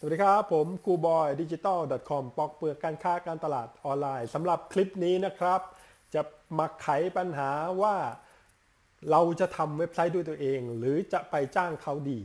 สวัสดีครับ ผมครูบอยดิจิตอล .com ปอกเปลือกการค้าการตลาดออนไลน์สำหรับคลิปนี้นะครับ จะมาไขปัญหาว่า เราจะทำเว็บไซต์ด้วยตัวเอง หรือจะไปจ้างเขาดี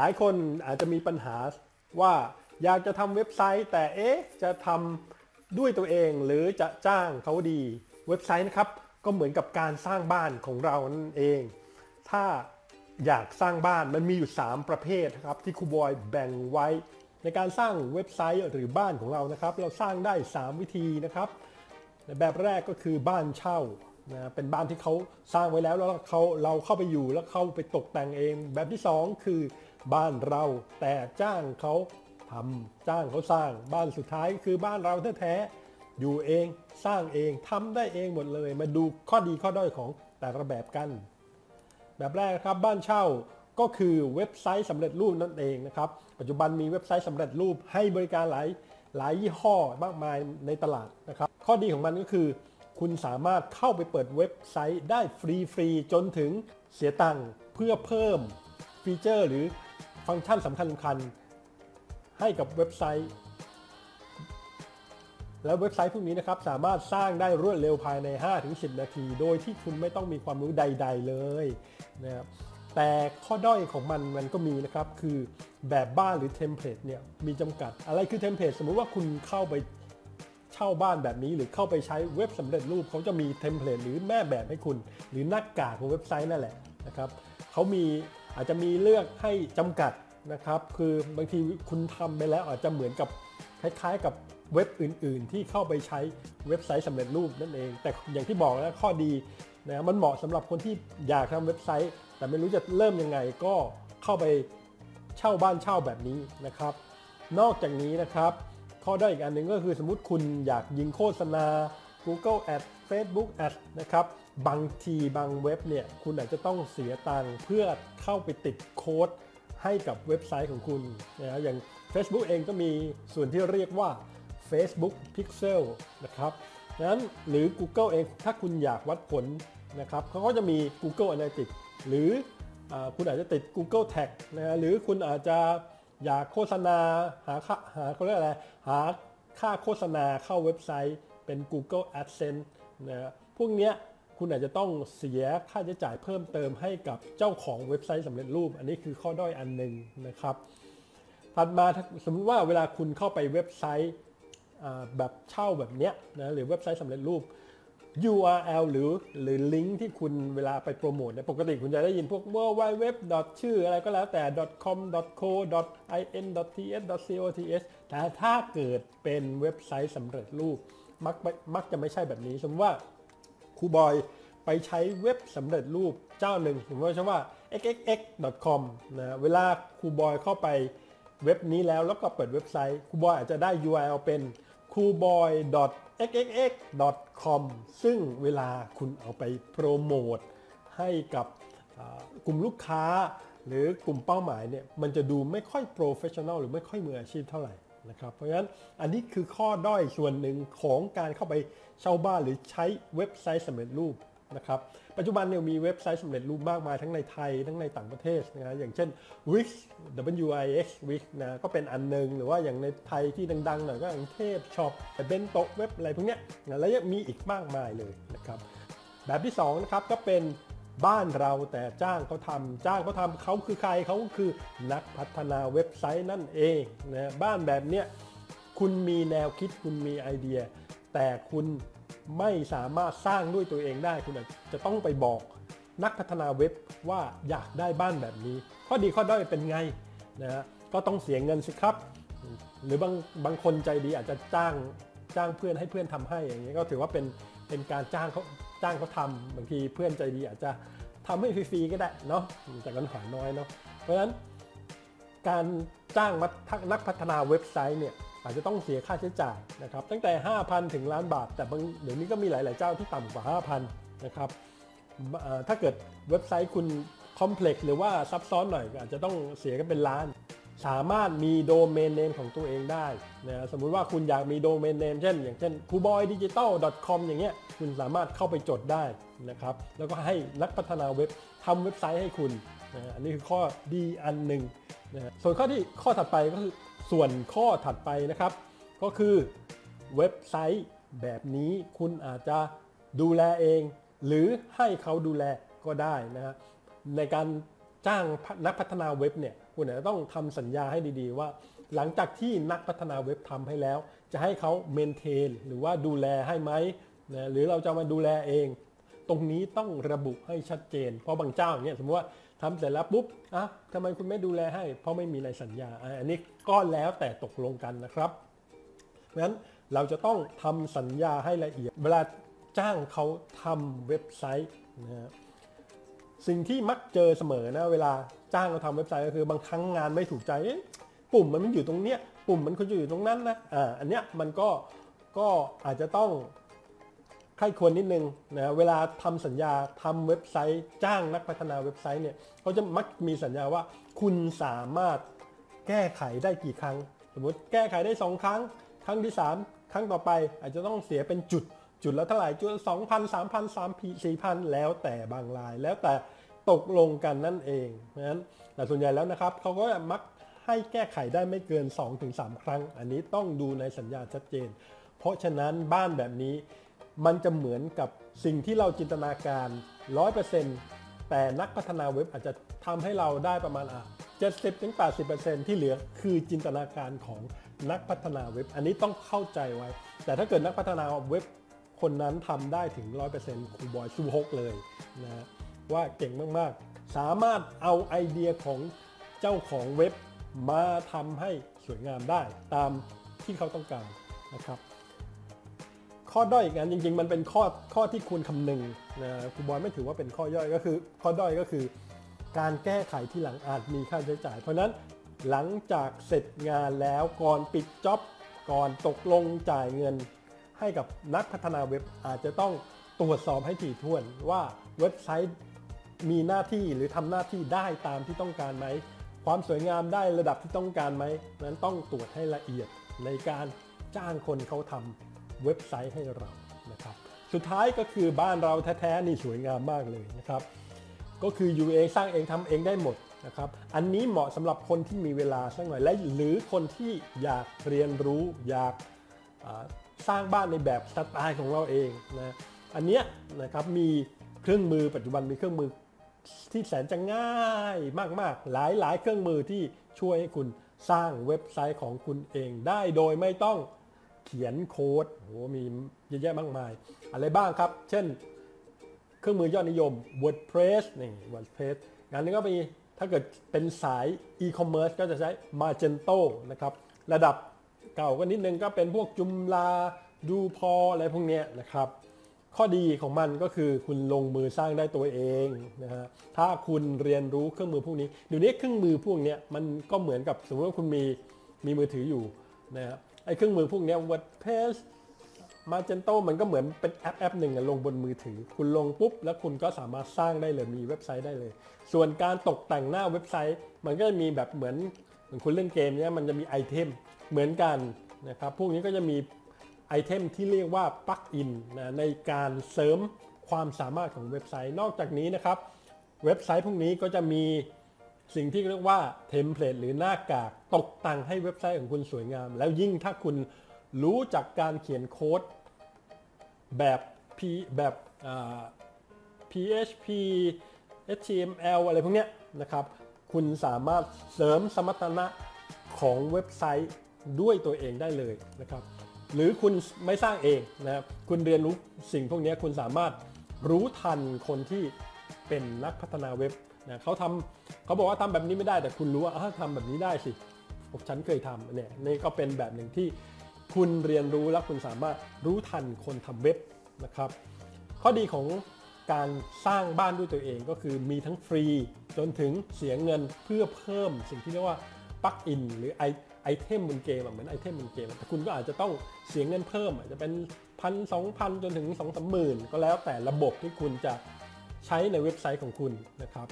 หลายคนอาจจะมีปัญหาว่าอยากจะทำเว็บไซต์ แต่เอ๊ะจะทำด้วยตัวเองหรือจะจ้างเขาดี เว็บไซต์นะครับ ก็เหมือนกับการสร้างบ้านของเรานั่นเอง ถ้าอยากสร้างบ้านมันมีอยู่ 3 ประเภทนะครับ ที่ครูบอยแบ่งไว้ ในการสร้างเว็บไซต์หรือบ้านของเรานะครับ เราสร้างได้ 3 วิธีนะครับแบบแรกก็คือบ้านเช่านะเป็นบ้านที่เขาสร้างไว้แล้วแล้วเขาเราเข้าไปอยู่แล้วเข้าไปตกแต่งเอง แบบที่ 2 คือ บ้านเรา แต่จ้างเขาทำจ้างเขาสร้างบ้านสุดท้ายคือบ้านเราแท้ๆอยู่เองสร้างเองทำได้เองหมดเลย มาดูข้อดีข้อด้อยของแต่ละแบบกัน แบบแรกครับบ้านเช่าก็คือเว็บไซต์สำเร็จรูปนั่นเองนะครับ ปัจจุบันมีเว็บไซต์สำเร็จรูปให้บริการหลายหลายยี่ห้อมากมายในตลาดนะครับ ข้อดีของมันก็คือ คุณสามารถเข้าไปเปิดเว็บไซต์ได้ฟรีๆจนถึงเสียตังค์เพื่อเพิ่มฟีเจอร์หรือ ฟังก์ชันสำคัญสำคัญให้กับเว็บไซต์ แล้วเว็บไซต์พวกนี้นะครับสามารถสร้างได้รวดเร็วภายใน 5-10 นาที โดยที่คุณไม่ต้องมีความรู้ใด ๆ เลยนะครับแต่ข้อด้อยของมันมันก็มีนะครับ คือแบบบ้านหรือ template เนี่ยมีจำกัด อะไรคือ template สมมุติว่าคุณเข้าไปเช่าบ้านแบบนี้ หรือเข้าไปใช้เว็บสำเร็จรูปเขาจะมี template หรือแม่แบบให้คุณ หรือหน้ากากของเว็บไซต์นั่นแหละนะครับเขามี อาจจะมีเลือกให้จำกัดนะครับ คือบางทีคุณทำไปแล้วอาจจะเหมือนกับคล้ายๆ กับเว็บอื่น ๆ ที่เข้าไปใช้เว็บไซต์สำเร็จรูปนั่นเอง แต่อย่างที่บอกนะข้อดีนะมันเหมาะสำหรับคนที่อยากทำเว็บไซต์ แต่ไม่รู้จะเริ่มยังไงก็เข้าไปเช่าบ้านเช่าแบบนี้นะครับ นอกจากนี้นะครับ ข้อได้อยอีกอันหนึ่งก็คือสมมุติคุณอยากยิงโฆษณา Google Ads Facebook Ads นะครับ บางทีบางเว็บเนี่ยคุณอาจจะต้องเสียตังค์เพื่อเข้าไปติดโค้ดให้กับเว็บไซต์ของคุณนะอย่าง Facebook เองก็มีส่วนที่เรียกว่า Facebook Pixel นะครับนั้นหรือ Google เองถ้าคุณอยากวัดผลนะครับเขาก็จะมี Google Analytics หรืออคุณอาจจะติด Google Tag นะหรือคุณอาจจะอยากโฆษณาหาค่าหาเขาเรียกอะไรหาค่าโฆษณาเข้าเว็บไซต์เป็น Google AdSense นะพวกเนี้ย คุณอาจจะต้องเสียค่าใช้จ่ายเพิ่มเติมให้กับเจ้าของเว็บไซต์สำเร็จรูป อันนี้คือข้อด้อยอันหนึ่งนะครับถัดมาสมมติว่าเวลาคุณเข้าไปเว็บไซต์แบบเช่าแบบเนี้ยนะหรือเว็บไซต์สำเร็จรูป URL หรือหรือลิงก์ที่คุณเวลาไปโปรโมทเนี่ยปกติคุณจะได้ยินพวก www. ชื่ออะไรก็แล้วแต่ com co in ts cots แต่ถ้าเกิดเป็นเว็บไซต์สำเร็จรูปมักมักจะไม่ใช่แบบนี้ สมมติว่า ครูบอยไปใช้เว็บสำเร็จรูปเจ้าหนึ่งสมมติว่า xxx.com นะเวลาครูบอยเข้าไปเว็บนี้แล้วแล้วก็เปิดเว็บไซต์ครูบอยอาจจะได้ URL เป็น c o o b o y xxx com ซึ่งเวลาคุณเอาไปโปรโมทให้กับกลุ่มลูกค้า หรือกลุ่มเป้าหมายเนี่ยมันจะดูไม่ค่อย professional หรือไม่ค่อยมืออาชีพเท่าไหร่ นะครับ เพราะฉะนั้นอันนี้คือข้อด้อยส่วนหนึ่งของการเข้าไปเช่าบ้านหรือใช้เว็บไซต์สำเร็จรูปนะครับปัจจุบันเนี่ยมีเว็บไซต์สำเร็จรูปมากมายทั้งในไทย ทั้งในต่างประเทศนะอย่างเช่น Wix W I X Wix นะก็เป็นอันหนึ่งหรือว่าอย่างในไทยที่ดังๆหน่อยก็อย่างเทพช็อป BentoWeb อะไรพวกเนี้ยนะแล้วยังมีอีกมากมายเลยนะครับแบบที่2นะครับก็เป็น บ้านเราแต่จ้างเขาทำจ้างเขาทำเขาคือใครเขาคือนักพัฒนาเว็บไซต์นั่นเองนะบ้านแบบเนี้ยคุณมีแนวคิดคุณมีไอเดีย แต่คุณไม่สามารถสร้างด้วยตัวเองได้ คุณจะต้องไปบอกนักพัฒนาเว็บว่าอยากได้บ้านแบบนี้ ข้อดีข้อด้อยเป็นไงนะก็ต้องเสียเงินสิครับ หรือบางบางคนใจดีอาจจะจ้างจ้างเพื่อนให้เพื่อนทำให้อย่างนี้ก็ถือว่าเป็นเป็นการจ้างเขาจ้างเขาทำบางทีเพื่อนใจดีอาจจะ ทำให้ฟรีๆก็ได้เนาะแต่กันหาน้อยเนาะเพราะฉะนั้น การจ้างนักพัฒนาเว็บไซต์เนี่ยอาจจะต้องเสียค่าใช้จ่ายนะครับ ตั้งแต่ 5,000 ถึงล้านบาท แต่บางเดี๋ยวนี้ก็มีหลาย ๆ เจ้าที่ต่ำกว่า 5,000 นะครับ ถ้าเกิดเว็บไซต์คุณคอมเพล็กซ์หรือว่าซับซ้อนหน่อยอาจจะต้องเสียกันเป็นล้าน สามารถมีโดเมนเนมของตัวเองได้นะสมมุติว่าคุณอยากมีโดเมนเนมเช่น อย่างเช่น k u b o y d i g i t a l c o m อย่างเงี้ยคุณสามารถเข้าไปจดได้นะครับแล้วก็ให้นักพัฒนาเว็บทำเว็บไซต์ให้คุณนะอันนี้คือข้อดีอันหนึ่งนะส่วนข้อที่ข้อถัดไปก็คือส่วนข้อถัดไปนะครับ ก็คือเว็บไซต์แบบนี้คุณอาจจะดูแลเอง หรือให้เขาดูแลก็ได้นะฮะในการ จ้างนักพัฒนาเว็บเนี่ยคุณอาจจะต้องทำสัญญาให้ดีๆ ว่า หลังจากที่นักพัฒนาเว็บทำให้แล้ว จะให้เขาเมนเทนหรือว่าดูแลให้ไหมนะหรือเราจะมาดูแลเอง ตรงนี้ต้องระบุให้ชัดเจน เพราะบางเจ้าเนี่ยสมมติว่าทำเสร็จแล้วปุ๊บอะทำไมคุณไม่ดูแลให้ เพราะไม่มีในสัญญาอะอันนี้ก็แล้วแต่ตกลงกันนะครับเพราะฉะนั้นเราจะต้องทำสัญญาให้ละเอียด เวลาจ้างเขาทำเว็บไซต์นะฮะ สิ่งที่มักเจอเสมอนะ เวลาจ้างเราทำเว็บไซต์ก็คือบางครั้งงานไม่ถูกใจปุ่มมันไม่อยู่ตรงเนี้ยปุ่มมันควรจะอยู่ตรงนั้นนะอ่าอันเนี้ยมันก็ก็อาจจะต้องใครควรนิดนึงนะเวลาทำสัญญาทำเว็บไซต์จ้างนักพัฒนาเว็บไซต์เนี่ยเขาจะมักมีสัญญาว่าคุณสามารถแก้ไขได้กี่ครั้ง สมมติแก้ไขได้ 2 ครั้ง ครั้งที่ 3 ครั้งต่อไปอาจจะต้องเสียเป็นจุด จุดละเท่าไหร่จุดสองพันสามพันสามพีสี่พันแล้วแต่บางราย แล้วแต่ตกลงกันนั่นเองเพราะฉะนั้นแต่ส่วนใหญ่แล้วนะครับเขาก็มักให้แก้ไขได้ไม่เกิน 2-3 ครั้ง อันนี้ต้องดูในสัญญาชัดเจน เพราะฉะนั้นบ้านแบบนี้มันจะเหมือนกับสิ่งที่เราจินตนาการ 100%แต่นักพัฒนาเว็บอาจจะทำให้เราได้ประมาณอะ70-80%ที่เหลือคือจินตนาการของนักพัฒนาเว็บ อันนี้ต้องเข้าใจไว้ แต่ถ้าเกิดนักพัฒนาเว็บ คนนั้นทำได้ถึง 100%ครูบอยชูฮกเลยนะว่าเก่งมาก ๆ สามารถเอาไอเดียของเจ้าของเว็บมาทำให้สวยงามได้ตามที่เขาต้องการนะครับข้อด้อยอีกอันจริง ๆ มันเป็นข้อข้อที่ควรคำนึงนะครูบอยไม่ถือว่าเป็นข้อย่อยก็คือ ข้อด้อยก็คือ การแก้ไขที่หลังอาจมีค่าใช้จ่าย เพราะนั้นหลังจากเสร็จงานแล้วก่อนปิดจ็อบก่อนตกลงจ่ายเงิน ให้กับนักพัฒนาเว็บอาจจะต้องตรวจสอบให้ถี่ถ้วนว่าเว็บไซต์มีหน้าที่หรือทำหน้าที่ได้ตามที่ต้องการไหม ความสวยงามได้ระดับที่ต้องการไหมนั้นต้องตรวจให้ละเอียดในการจ้างคนเขาทำเว็บไซต์ให้เรานะครับ สุดท้ายก็คือบ้านเราแท้ๆนี่สวยงามมากเลยนะครับ ก็คืออยู่เองสร้างเองทำเองได้หมดนะครับ อันนี้เหมาะสำหรับคนที่มีเวลาสักหน่อยและหรือคนที่อยากเรียนรู้อยาก สร้างบ้านในแบบสไตล์ของเราเองนะอันเนี้ยนะครับมีเครื่องมือปัจจุบันมีเครื่องมือที่แสนจะง่ายมากๆ หลายๆ เครื่องมือที่ช่วยให้คุณสร้างเว็บไซต์ของคุณเองได้โดยไม่ต้องเขียนโค้ดโหมีเยอะแยะมากมาย อะไรบ้างครับ เช่น เครื่องมือยอดนิยม WordPress นี่ WordPress งานนี้ก็มีถ้าเกิดเป็นสาย e-commerce ก็จะใช้ Magento นะครับ ระดับ เก่าก็นิดนึงก็เป็นพวกจุมลาดูพออะไรพวกนี้นะครับ ข้อดีของมันก็คือคุณลงมือสร้างได้ตัวเองนะฮะถ้าคุณเรียนรู้เครื่องมือพวกนี้เดี๋ยวนี้เครื่องมือพวกนี้มันก็เหมือนกับสมมติว่าคุณมีมีมือถืออยู่นะฮะไอ้เครื่องมือพวกนี้ WordPress มาเจนโตมันก็เหมือนเป็นแอปแอปหนึ่งลงบนมือถือ คุณลงปุ๊บ แล้วคุณก็สามารถสร้างได้เลยมีเว็บไซต์ได้เลย ส่วนการตกแต่งหน้าเว็บไซต์ มันก็จะมีแบบเหมือนเหมือนคุณเล่นเกมเนี้ยมันจะมี item เหมือนกันนะครับ พวกนี้ก็จะมี item ที่เรียกว่า plugin นะในการเสริมความสามารถของเว็บไซต์ นอกจากนี้นะครับ เว็บไซต์พวกนี้ก็จะมีสิ่งที่เรียกว่า template หรือหน้ากากตกแต่งให้เว็บไซต์ของคุณสวยงาม แล้วยิ่งถ้าคุณรู้จักการเขียนโค้ดแบบ P แบบ PHP HTML อะไรพวกเนี้ยนะครับ คุณสามารถเสริมสมรรถนะของเว็บไซต์ ด้วยตัวเองได้เลยนะครับ หรือคุณไม่สร้างเองนะครับคุณเรียนรู้สิ่งพวกนี้คุณสามารถรู้ทันคนที่เป็นนักพัฒนาเว็บนะเขาทำเขาบอกว่าทำแบบนี้ไม่ได้แต่คุณรู้ว่าทำแบบนี้ได้สิผมฉันเคยทำเนี่ยนี่ก็เป็นแบบหนึ่งที่คุณเรียนรู้แล้วคุณสามารถรู้ทันคนทำเว็บนะครับ ข้อดีของการสร้างบ้านด้วยตัวเองก็คือมีทั้งฟรีจนถึงเสียเงินเพื่อเพิ่มสิ่งที่เรียกว่า plugin หรือ item บนเกมเหมือน item บนเกมแต่คุณก็อาจจะต้องเสียเงินเพิ่มอาจจะเป็นพันสองพันจนถึงสองสามหมื่นก็แล้วแต่ระบบที่คุณจะใช้ในเว็บไซต์ของคุณนะครับ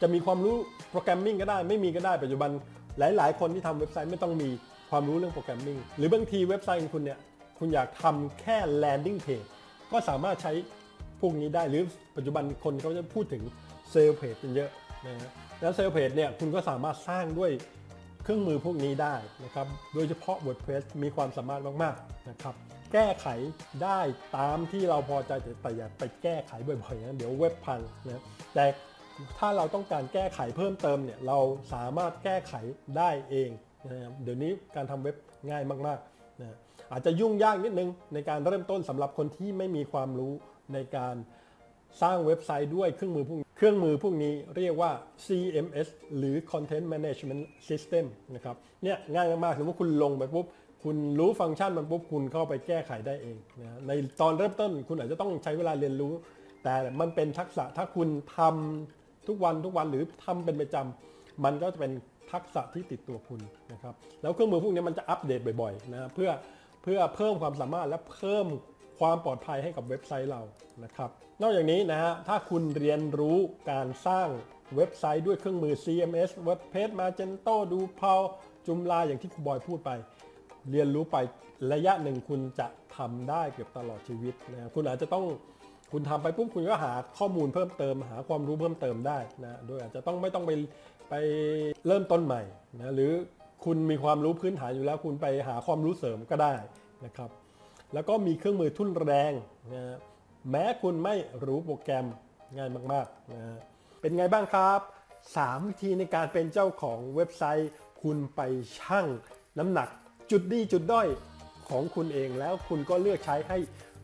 จะมีความรู้programming ก็ได้ไม่มีก็ได้ปัจจุบันหลาย ๆ คนที่ทำเว็บไซต์ไม่ต้องมีความรู้เรื่อง programming หรือบางทีเว็บไซต์ของคุณเนี่ยคุณอยากทำแค่ landing page ก็สามารถใช้พวกนี้ได้หรือปัจจุบันคนเขาจะพูดถึง sale page เป็นเยอะนะฮะแล้ว sale page เนี่ยคุณก็สามารถสร้างด้วย เครื่องมือพวกนี้ได้นะครับ โดยเฉพาะ WordPress มีความสามารถมากๆนะครับ แก้ไขได้ตามที่เราพอใจแต่แต่อย่าไปแก้ไขบ่อยๆนะเดี๋ยวเว็บพังนะแต่ถ้าเราต้องการแก้ไขเพิ่มเติมเนี่ยเราสามารถแก้ไขได้เองนะครับเดี๋ยวนี้การทำเว็บง่ายมากๆนะอาจจะยุ่งยากนิดนึงในการเริ่มต้นสำหรับคนที่ไม่มีความรู้ในการสร้างเว็บไซต์ด้วยเครื่องมือพวก เครื่องมือพวกนี้เรียกว่า CMS หรือ Content Management System นะครับ เนี่ยง่ายมากๆ สมมติคุณลงไปปุ๊บ คุณรู้ฟังก์ชันมันปุ๊บ คุณเข้าไปแก้ไขได้เองนะในตอนเริ่มต้นคุณอาจจะต้องใช้เวลาเรียนรู้ แต่มันเป็นทักษะถ้าคุณทำทุกวันทุกวันหรือทำเป็นประจำมันก็จะเป็นทักษะที่ติดตัวคุณนะครับ แล้วเครื่องมือพวกนี้มันจะอัปเดตบ่อยๆนะเพื่อเพื่อเพิ่มความสามารถและเพิ่ม ความปลอดภัยให้กับเว็บไซต์เรานะครับ นอกจากนี้นะฮะถ้าคุณเรียนรู้การสร้างเว็บไซต์ด้วยเครื่องมือ CMS WordPress Magento Drupal จุมลาอย่างที่คุณบอยพูดไป เรียนรู้ไประยะหนึ่งคุณจะทำได้เกือบตลอดชีวิตนะคุณอาจจะต้องคุณทำไปปุ๊บคุณก็หาข้อมูลเพิ่มเติม หาความรู้เพิ่มเติมได้นะโดยอาจจะต้องไม่ต้องไปไปเริ่มต้นใหม่นะหรือคุณมีความรู้พื้นฐานอยู่แล้วคุณไปหาความรู้เสริมก็ได้นะครับ แล้วก็มีเครื่องมือทุ่นแรงนะฮะแม้คุณไม่รู้โปรแกรมง่ายมากๆนะฮะเป็นไงบ้างครับ 3 วิธีในการเป็นเจ้าของเว็บไซต์ คุณไปชั่งน้ำหนักจุดดีจุดด้อยของคุณเองแล้วคุณก็เลือกใช้ให้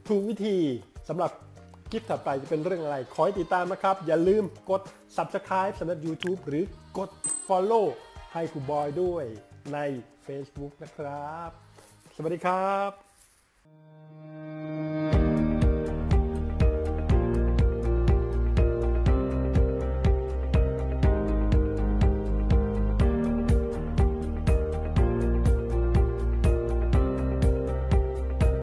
ถูกวิธีสำหรับคลิปถัดไปจะเป็นเรื่องอะไร ขอให้ติดตามนะครับ อย่าลืมกด subscribe สำหรับ YouTube หรือกด follow ให้คุณบอยด้วยใน Facebook นะครับ สวัสดีครับ